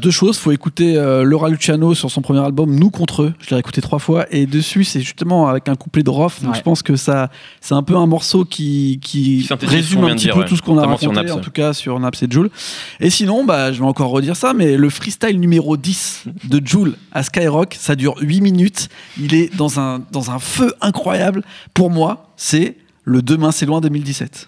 Deux choses, faut écouter euh, Laura Luciano sur son premier album Nous contre eux. Je l'ai écouté trois fois et dessus c'est justement avec un couplet de Roth. Donc je pense que ça, c'est un peu un morceau qui, qui résume un petit peu tout ce qu'on a raconté, en tout cas sur Naps et Joule. Et sinon, bah, je vais encore redire ça, mais le freestyle numéro 10 de Joule à Skyrock, ça dure 8 minutes. Il est dans un, dans un feu incroyable. Pour moi, c'est le Demain c'est loin 2017.